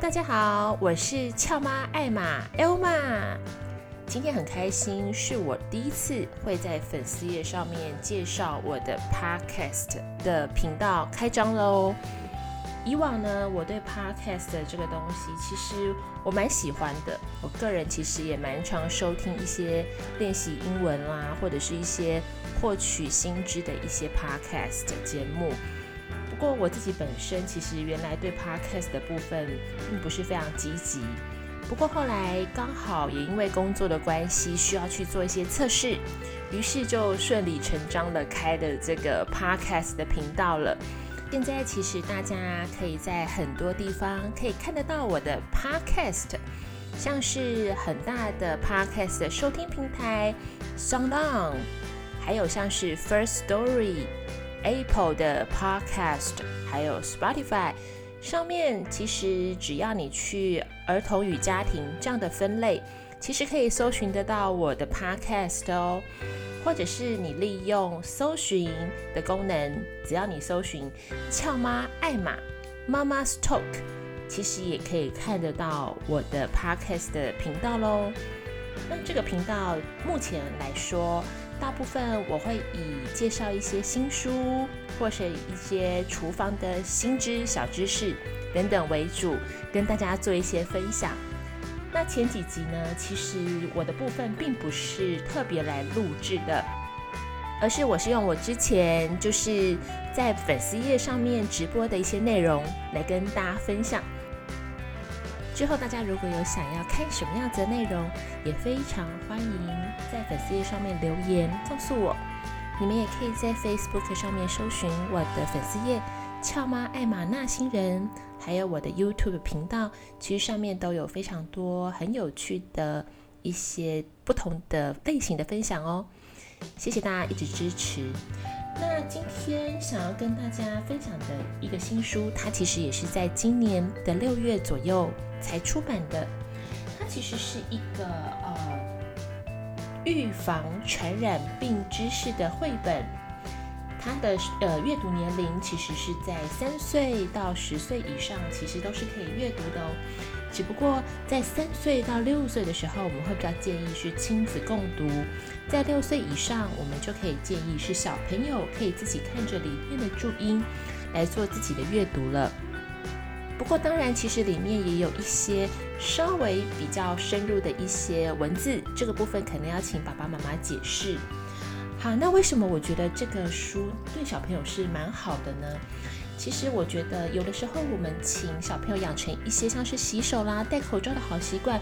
大家好，我是俏妈艾玛 Elma。今天很开心，是我第一次会在粉丝页上面介绍我的 Podcast 的频道开张喽。以往呢，我对 Podcast 这个东西，其实我蛮喜欢的。我个人其实也蛮常收听一些练习英文啦，或者是一些获取新知的一些 Podcast 节目。过我自己本身其实原来对 Podcast 的部分并不是非常积极。不过后来刚好也因为工作的关系，需要去做一些测试，于是就顺理成章的开了这个 Podcast 的频道了。现在其实大家可以在很多地方可以看得到我的 Podcast，像是很大的 Podcast 的收听平台 SoundOn，还有像是 First Story、Apple 的 Podcast，还有 Spotify 上面，其实只要你去儿童与家庭这样的分类，其实可以搜寻得到我的 Podcast 哦。或者是你利用搜寻的功能，只要你搜寻“俏妈艾玛妈妈 Talk”，其实也可以看得到我的 Podcast 的频道喽。那这个频道目前来说，大部分我会以介绍一些新书，或是一些厨房的新知、小知识等等为主，跟大家做一些分享。那前几集呢，其实我的部分并不是特别来录制的，而是我是用我之前就是在粉丝页上面直播的一些内容来跟大家分享。之后大家如果有想要看什么样子的内容，也非常欢迎在粉丝页上面留言告诉我。你们也可以在 Facebook 上面搜寻我的粉丝页“俏妈艾玛那星人”。还有我的 YouTube 频道，其实上面都有非常多很有趣的一些不同的类型的分享哦。谢谢大家一直支持。那今天想要跟大家分享的一个新书，它其实也是在今年的六月左右才出版的。它其实是一个呃预防传染病知识的绘本。它的呃阅读年龄其实是在三岁到十岁以上，其实都是可以阅读的哦。只不过在三岁到六岁的时候，我们会比较建议是亲子共读；在六岁以上，我们就可以建议是小朋友可以自己看着里面的注音来做自己的阅读了。不过当然，其实里面也有一些稍微比较深入的一些文字，这个部分可能要请爸爸妈妈解释。好，那为什么我觉得这个书对小朋友是蛮好的呢？其实我觉得有的时候我们请小朋友养成一些像是洗手啦、戴口罩的好习惯，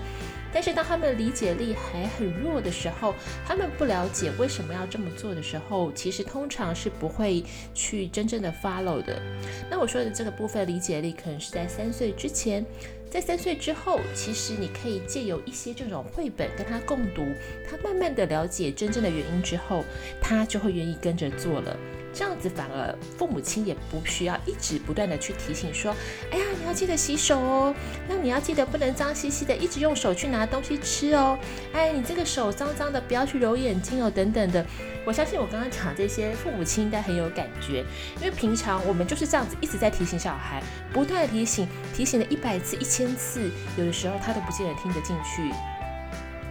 但是当他们理解力还很弱的时候，他们不了解为什么要这么做的时候，其实通常是不会去真正的 follow 的。那我说的这个部分理解力，可能是在三岁之前。在三岁之后，其实你可以借由一些这种绘本跟他共读，他慢慢的了解真正的原因之后，他就会愿意跟着做了。这样子反而父母亲也不需要一直不断的去提醒说，哎呀，你要记得洗手哦，那你要记得不能脏兮兮的一直用手去拿东西吃哦，哎，你这个手脏脏的不要去揉眼睛哦，等等的。我相信我刚刚讲这些，父母亲应该很有感觉，因为平常我们就是这样子一直在提醒小孩，不断的提醒，提醒了一百次、一千次，有的时候他都不见得听得进去。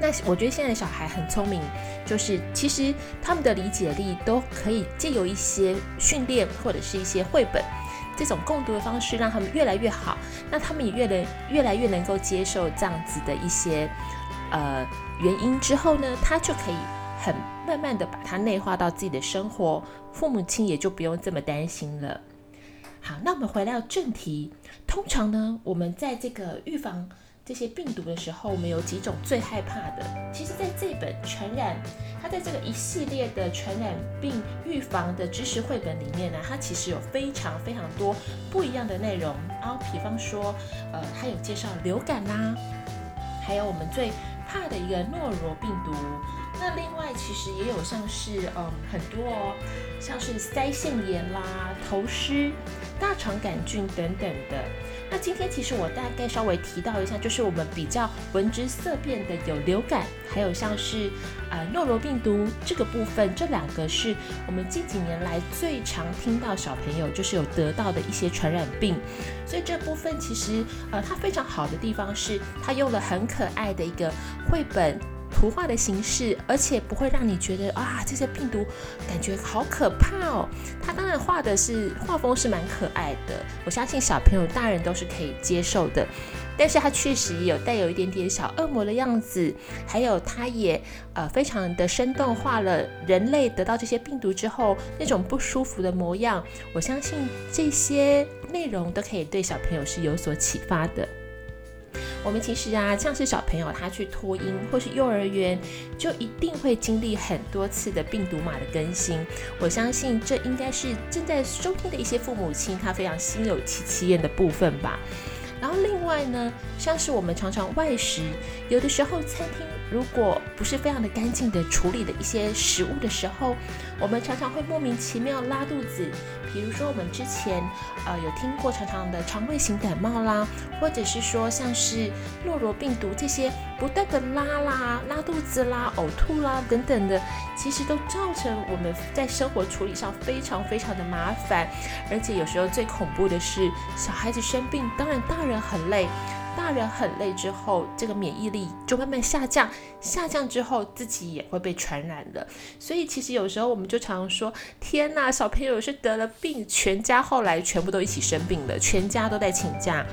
那我觉得现在的小孩很聪明，就是其实他们的理解力都可以借由一些训练或者是一些绘本这种共读的方式，让他们越来越好。那他们也越来越来越能够接受这样子的一些呃原因之后呢，他就可以很慢慢的把它内化到自己的生活，父母亲也就不用这么担心了。好，那我们回到正题，通常呢，我们在这个预防。这些病毒的时候，我们有几种最害怕的。其实，在这本传染，它在这个一系列的传染病预防的知识绘本里面呢，它其实有非常非常多不一样的内容。然后，比方说，呃，它有介绍流感啦，还有我们最怕的一个诺罗病毒，那另外其实也有像是嗯很多哦，像是腮腺炎啦、头虱、大肠杆菌等等的。那今天其实我大概稍微提到一下，就是我们比较闻之色变的有流感，还有像是呃诺罗病毒这个部分，这两个是我们近几年来最常听到小朋友就是有得到的一些传染病。所以这部分其实呃它非常好的地方是，它用了很可爱的一个绘本。图画的形式，而且不会让你觉得啊，这些病毒感觉好可怕哦。它当然画的是画风是蛮可爱的，我相信小朋友、大人都是可以接受的。但是它确实有带有一点点小恶魔的样子，还有它也呃非常的生动画了人类得到这些病毒之后那种不舒服的模样。我相信这些内容都可以对小朋友是有所启发的。我们其实啊，像是小朋友他去托婴或是幼儿园，就一定会经历很多次的病毒码的更新。我相信这应该是正在收听的一些父母亲他非常心有戚戚焉的部分吧。然后另外呢，像是我们常常外食，有的时候餐厅。如果不是非常的干净的处理的一些食物的时候，我们常常会莫名其妙拉肚子。比如说我们之前呃有听过常常的肠胃型感冒啦，或者是说像是诺罗病毒这些不断的拉啦、拉肚子啦、呕吐啦等等的，其实都造成我们在生活处理上非常非常的麻烦。而且有时候最恐怖的是小孩子生病，当然大人很累。大人很累之后，这个免疫力就慢慢下降，下降之后自己也会被传染了。所以其实有时候我们就常常说：“天哪，小朋友是得了病，全家后来全部都一起生病了，全家都在请假。”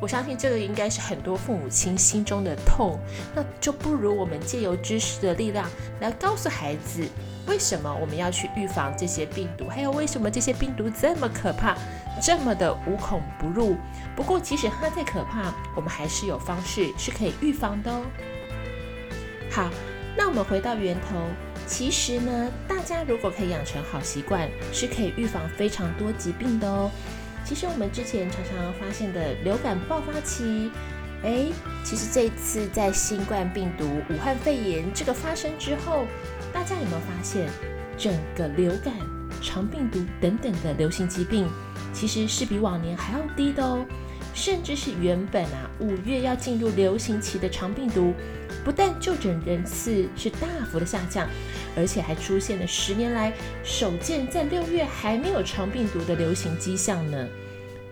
我相信这个应该是很多父母亲心中的痛。那就不如我们借由知识的力量来告诉孩子，为什么我们要去预防这些病毒，还有为什么这些病毒这么可怕。这么的无孔不入，不过即使它再可怕，我们还是有方式是可以预防的哦。好，那我们回到源头，其实呢，大家如果可以养成好习惯，是可以预防非常多疾病的哦。其实我们之前常常发现的流感爆发期，诶，其实这次在新冠病毒武汉肺炎这个发生之后，大家有没有发现，整个流感、肠病毒等等的流行疾病，其实是比往年还要低的哦，甚至是原本啊五月要进入流行期的肠病毒，不但就诊人次是大幅的下降，而且还出现了十年来首见在六月还没有肠病毒的流行迹象呢。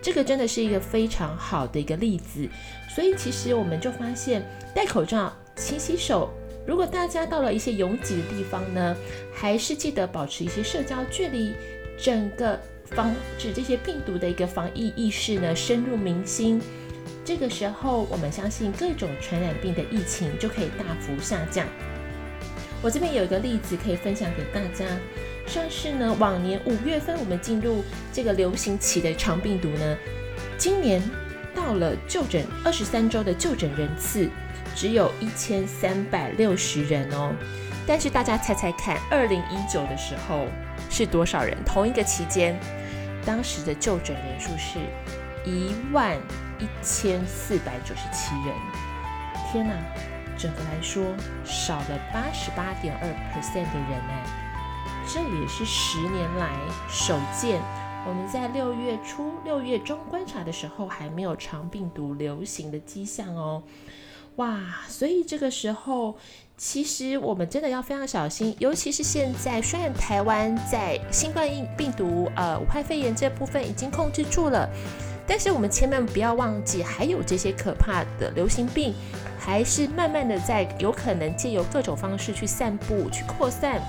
这个真的是一个非常好的一个例子，所以其实我们就发现戴口罩、勤洗手，如果大家到了一些拥挤的地方呢，还是记得保持一些社交距离，整个。防止这些病毒的一个防疫意识呢，深入民心，这个时候我们相信各种传染病的疫情就可以大幅下降。我这边有一个例子可以分享给大家，像是呢往年五月份我们进入这个流行期的肠病毒呢，今年到了就诊二十三周的就诊人次只有一千三百六十人哦，但是大家猜猜看，二零一九的时候是多少人？同一个期间。当时的就诊人数是一万一千四百九十七人，天哪！整个来说少了八十八点二 percent 的人哎，这也是十年来首见。我们在六月初、六月中观察的时候，还没有肠病毒流行的迹象哦。哇，所以这个时候。其实我们真的要非常小心，尤其是现在，虽然台湾在新冠病毒、呃武汉肺炎这部分已经控制住了，但是我们千万不要忘记，还有这些可怕的流行病，还是慢慢的在有可能借由各种方式去散布、去扩散。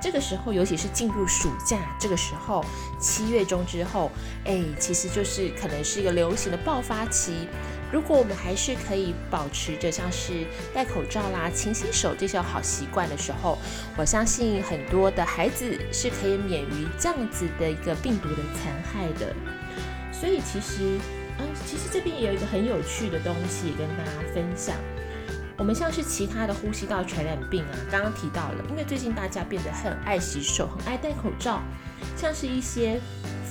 这个时候，尤其是进入暑假这个时候，七月中之后，哎，其实就是可能是一个流行的爆发期。如果我们还是可以保持着像是戴口罩啦、勤洗手这些好习惯的时候，我相信很多的孩子是可以免于这样子的一个病毒的残害的。所以其实，嗯，其实这边也有一个很有趣的东西跟大家分享。我们像是其他的呼吸道传染病啊，刚刚提到了，因为最近大家变得很爱洗手、很爱戴口罩，像是一些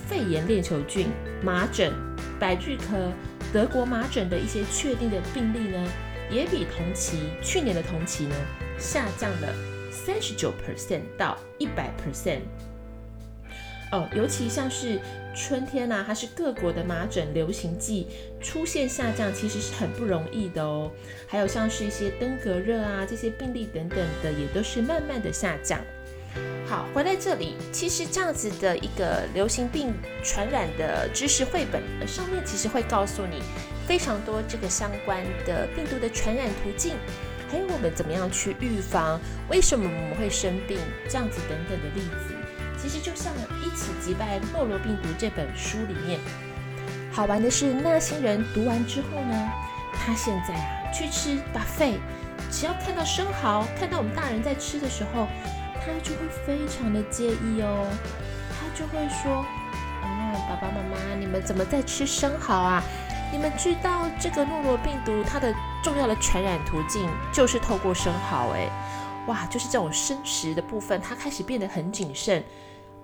肺炎链球菌、麻疹、百日咳。德国麻疹的一些确定的病例呢，也比同期去年的同期呢下降了三十九 percent 到一百 percent。哦，尤其像是春天呐、啊，它是各国的麻疹流行季，出现下降，其实是很不容易的哦。还有像是一些登革热啊，这些病例等等的，也都是慢慢的下降。好，回来这里，其实这样子的一个流行病传染的知识绘本上面，其实会告诉你非常多这个相关的病毒的传染途径，还有我们怎么样去预防，为什么我们会生病，这样子等等的例子。其实就像《一起击败诺罗病毒》这本书里面，好玩的是，那些人读完之后呢，他现在啊去吃 buffet，只要看到生蚝，看到我们大人在吃的时候。他就会非常的介意哦，他就会说：“哦，爸爸妈妈，你们怎么在吃生蚝啊？你们知道这个诺罗病毒它的重要的传染途径就是透过生蚝诶，哇，就是这种生食的部分，他开始变得很谨慎。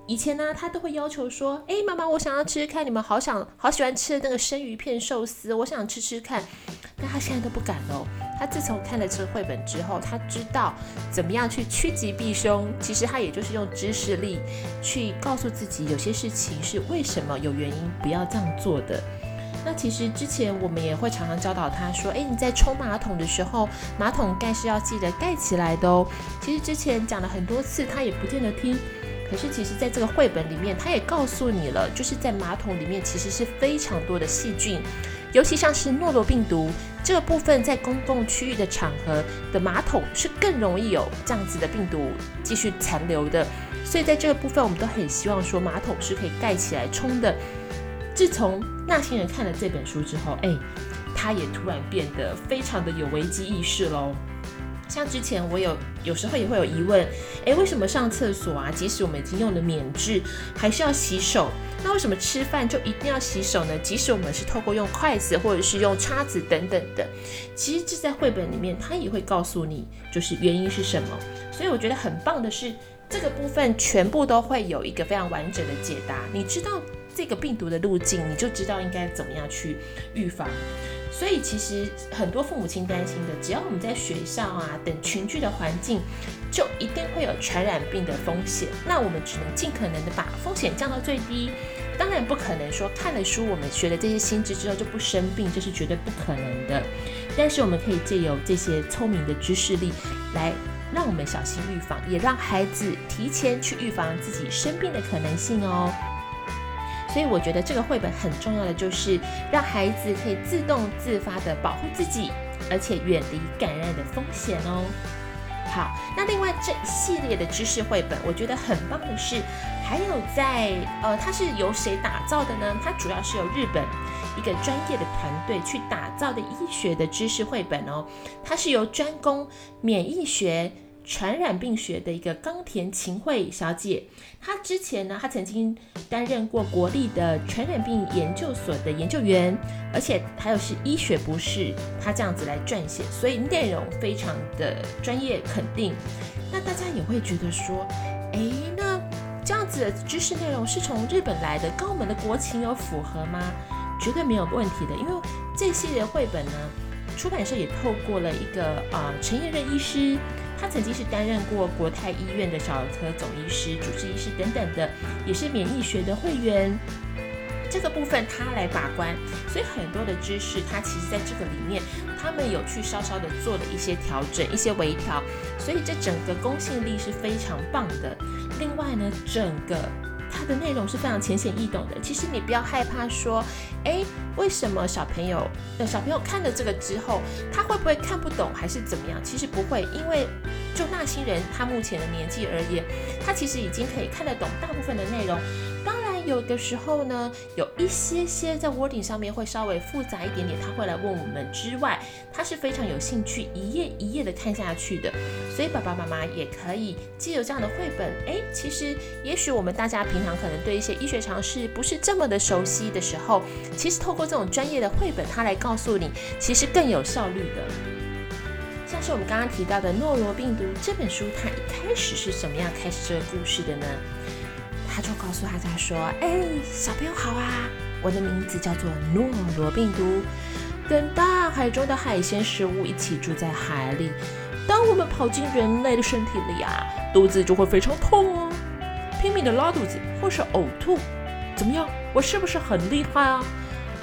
以前呢，他都会要求说：哎，妈妈，我想要吃吃看，你们好想好喜欢吃的那个生鱼片寿司，我想吃吃看。但他现在都不敢喽。”他自从看了这绘本之后，他知道怎么样去趋吉避凶。其实他也就是用知识力去告诉自己，有些事情是为什么有原因，不要这样做的。那其实之前我们也会常常教导他说：“诶，你在冲马桶的时候，马桶盖是要记得盖起来的哦。”其实之前讲了很多次，他也不见得听。可是其实在这个绘本里面，他也告诉你了，就是在马桶里面其实是非常多的细菌。尤其像是诺罗病毒这个部分，在公共区域的场合的马桶是更容易有这样子的病毒继续残留的，所以在这个部分，我们都很希望说马桶是可以盖起来冲的。自从那些人看了这本书之后，哎，他也突然变得非常的有危机意识喽。像之前我有有时候也会有疑问，哎，为什么上厕所啊，即使我们已经用了免治，还是要洗手？那为什么吃饭就一定要洗手呢？即使我们是透过用筷子或者是用叉子等等的，其实这在绘本里面它也会告诉你，就是原因是什么。所以我觉得很棒的是，这个部分全部都会有一个非常完整的解答。你知道这个病毒的路径，你就知道应该怎么样去预防。所以其实很多父母亲担心的，只要我们在学校啊等群聚的环境，就一定会有传染病的风险。那我们只能尽可能的把风险降到最低。当然不可能说看了书，我们学了这些新知之后就不生病，这是绝对不可能的。但是我们可以借由这些聪明的知识力，来让我们小心预防，也让孩子提前去预防自己生病的可能性哦。所以我觉得这个绘本很重要的就是让孩子可以自动自发地保护自己，而且远离感染的风险哦。好，那另外这一系列的知识绘本，我觉得很棒的是，还有在呃，它是由谁打造的呢？它主要是由日本一个专业的团队去打造的医学的知识绘本哦。它是由专攻免疫学。传染病学的一个冈田晴惠小姐，她之前呢，她曾经担任过国立的传染病研究所的研究员，而且还有是医学博士，她这样子来撰写，所以内容非常的专业肯定。那大家也会觉得说，哎，那这样子的知识内容是从日本来的，跟我们的国情有符合吗？绝对没有问题的，因为这系列绘本呢，出版社也透过了一个啊陈彦任医师。他曾经是担任过国泰医院的小儿科总医师、主治医师等等的，也是免疫学的会员。这个部分他来把关，所以很多的知识，他其实在这个里面，他们有去稍稍的做了一些调整、一些微调，所以这整个公信力是非常棒的。另外呢，整个。的内容是非常浅显易懂的。其实你不要害怕说，诶，为什么小朋友呃小朋友看了这个之后，他会不会看不懂还是怎么样？其实不会，因为就那些人他目前的年纪而言，他其实已经可以看得懂大部分的内容。有的时候呢，有一些些在 wording 上面会稍微复杂一点点，他会来问我们之外，他是非常有兴趣一页一页的看下去的。所以爸爸妈妈也可以借由这样的绘本，诶，其实也许我们大家平常可能对一些医学常识不是这么的熟悉的时候，其实透过这种专业的绘本，它来告诉你，其实更有效率的。像是我们刚刚提到的诺罗病毒这本书，它一开始是怎么样开始这个故事的呢？他就告诉大家说：“哎，小朋友好啊，我的名字叫做诺罗病毒，跟大海中的海鲜食物一起住在海里。当我们跑进人类的身体里啊，肚子就会非常痛哦，拼命的拉肚子或是呕吐。怎么样？我是不是很厉害啊？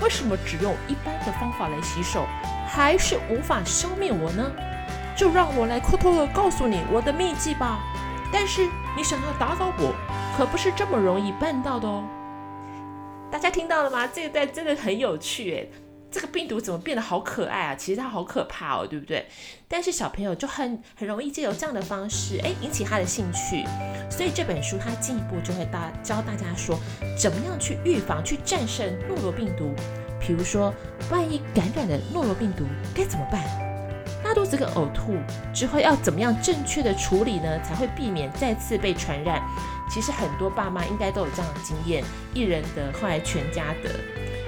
为什么只用一般的方法来洗手，还是无法消灭我呢？就让我来偷偷的告诉你我的秘籍吧。但是你想要打倒我，可不是这么容易办到的哦。大家听到了吗？这一段真的很有趣诶。这个病毒怎么变得好可爱啊？其实它好可怕哦，对不对？但是小朋友就很很容易借由这样的方式，哎，引起他的兴趣。所以这本书它进一步就会大教大家说，怎么样去预防、去战胜诺罗病毒。比如说，万一感染了诺罗病毒该怎么办？拉肚子跟呕吐之后要怎么样正确的处理呢？才会避免再次被传染？其实很多爸妈应该都有这样的经验，一人得，后来全家得。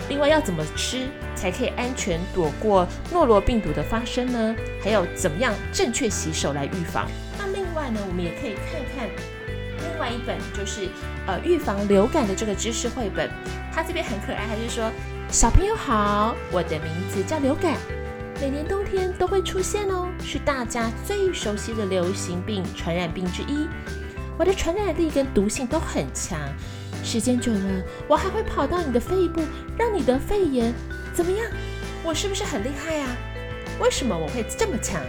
另外要怎么吃才可以安全躲过诺罗病毒的发生呢？还有怎么样正确洗手来预防？那另外呢，我们也可以看看另外一本，就是呃预防流感的这个知识绘本。它这边很可爱，它是说小朋友好，我的名字叫流感，每年冬天都会出现哦，是大家最熟悉的流行病传染病之一。我的传染力跟毒性都很强。时间久了，我还会跑到你的肺部，让你得肺炎，怎么样？我是不是很厉害呀？为什么我会这么强？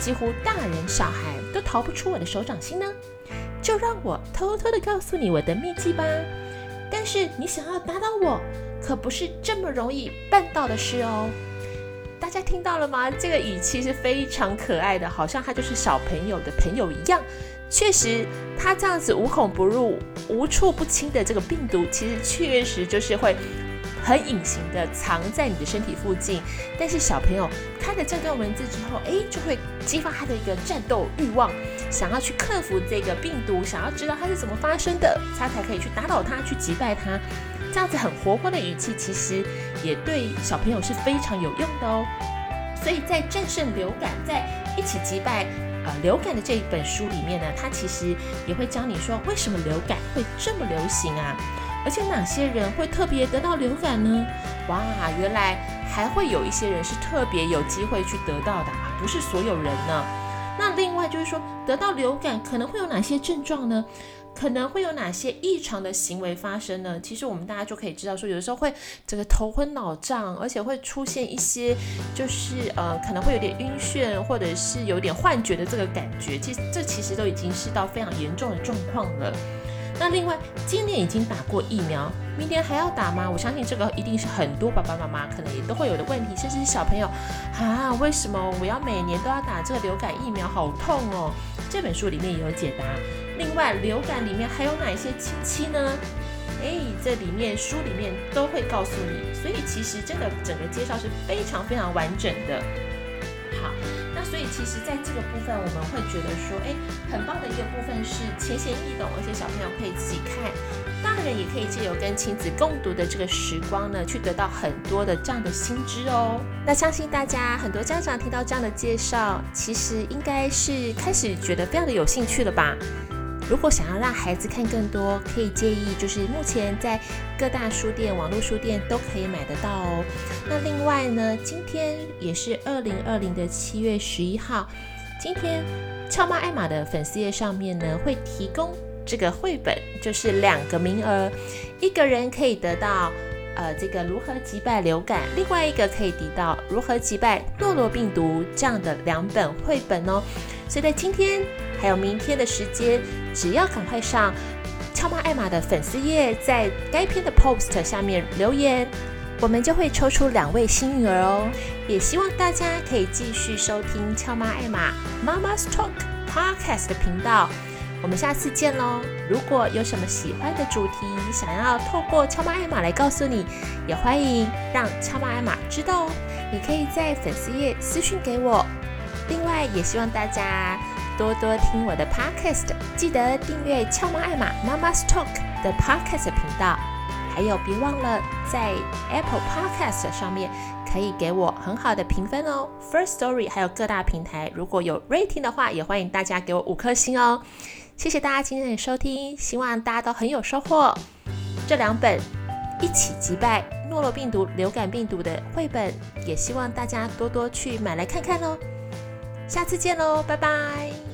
几乎大人小孩都逃不出我的手掌心呢？就让我偷偷的告诉你我的秘籍吧。但是你想要打倒我，可不是这么容易办到的事哦。大家听到了吗？这个语气是非常可爱的，好像他就是小朋友的朋友一样。确实，他这样子无孔不入、无处不侵的这个病毒，其实确实就是会很隐形的藏在你的身体附近。但是小朋友看了这段文字之后，诶，就会激发他的一个战斗欲望，想要去克服这个病毒，想要知道它是怎么发生的，他才可以去打倒它，去击败它。这样子很活泼的语气，其实也对小朋友是非常有用的哦。所以在战胜流感，在一起击败。呃，流感的这一本书里面呢，它其实也会教你说，为什么流感会这么流行啊？而且哪些人会特别得到流感呢？哇，原来还会有一些人是特别有机会去得到的啊，不是所有人呢。那另外就是说，得到流感可能会有哪些症状呢？可能会有哪些异常的行为发生呢？其实我们大家就可以知道说，有的时候会这个头昏脑胀，而且会出现一些就是呃可能会有点晕眩，或者是有点幻觉的这个感觉。其实这其实都已经是到非常严重的状况了。那另外，今年已经打过疫苗，明年还要打吗？我相信这个一定是很多爸爸妈妈可能也都会有的问题，甚至是小朋友啊，为什么我要每年都要打这个流感疫苗？好痛哦！这本书里面也有解答。另外，流感里面还有哪些亲戚呢？诶，这里面书里面都会告诉你，所以其实真的整个介绍是非常非常完整的。好，那所以其实在这个部分，我们会觉得说，诶，很棒的一个部分是浅显易懂，而且小朋友可以自己看，大人也可以借由跟亲子共读的这个时光呢，去得到很多的这样的新知哦。那相信大家很多家长听到这样的介绍，其实应该是开始觉得非常的有兴趣了吧？如果想要让孩子看更多，可以建议就是目前在各大书店、网络书店都可以买得到哦。那另外呢，今天也是二零二零的七月十一号，今天俏妈艾玛的粉丝页上面呢会提供这个绘本，就是两个名额，一个人可以得到呃这个如何击败流感，另外一个可以得到如何击败诺罗病毒这样的两本绘本哦。所以在今天还有明天的时间，只要赶快上俏妈艾玛的粉丝页，在该篇的 post 下面留言，我们就会抽出两位幸运儿哦。也希望大家可以继续收听俏妈艾玛妈妈 Talk Podcast 的频道。我们下次见喽！如果有什么喜欢的主题，想要透过俏妈艾玛来告诉你，也欢迎让俏妈艾玛知道哦。你可以在粉丝页私讯给我。另外，也希望大家多多听我的 podcast，记得订阅俏妈艾玛妈妈 talk 的 podcast 频道，还有别忘了在 Apple Podcast 上面可以给我很好的评分哦。First Story 还有各大平台，如果有 rating 的话，也欢迎大家给我五颗星哦。谢谢大家今天的收听，希望大家都很有收获。这两本一起击败诺罗病毒、流感病毒的绘本，也希望大家多多去买来看看哦。下次见喽，拜拜。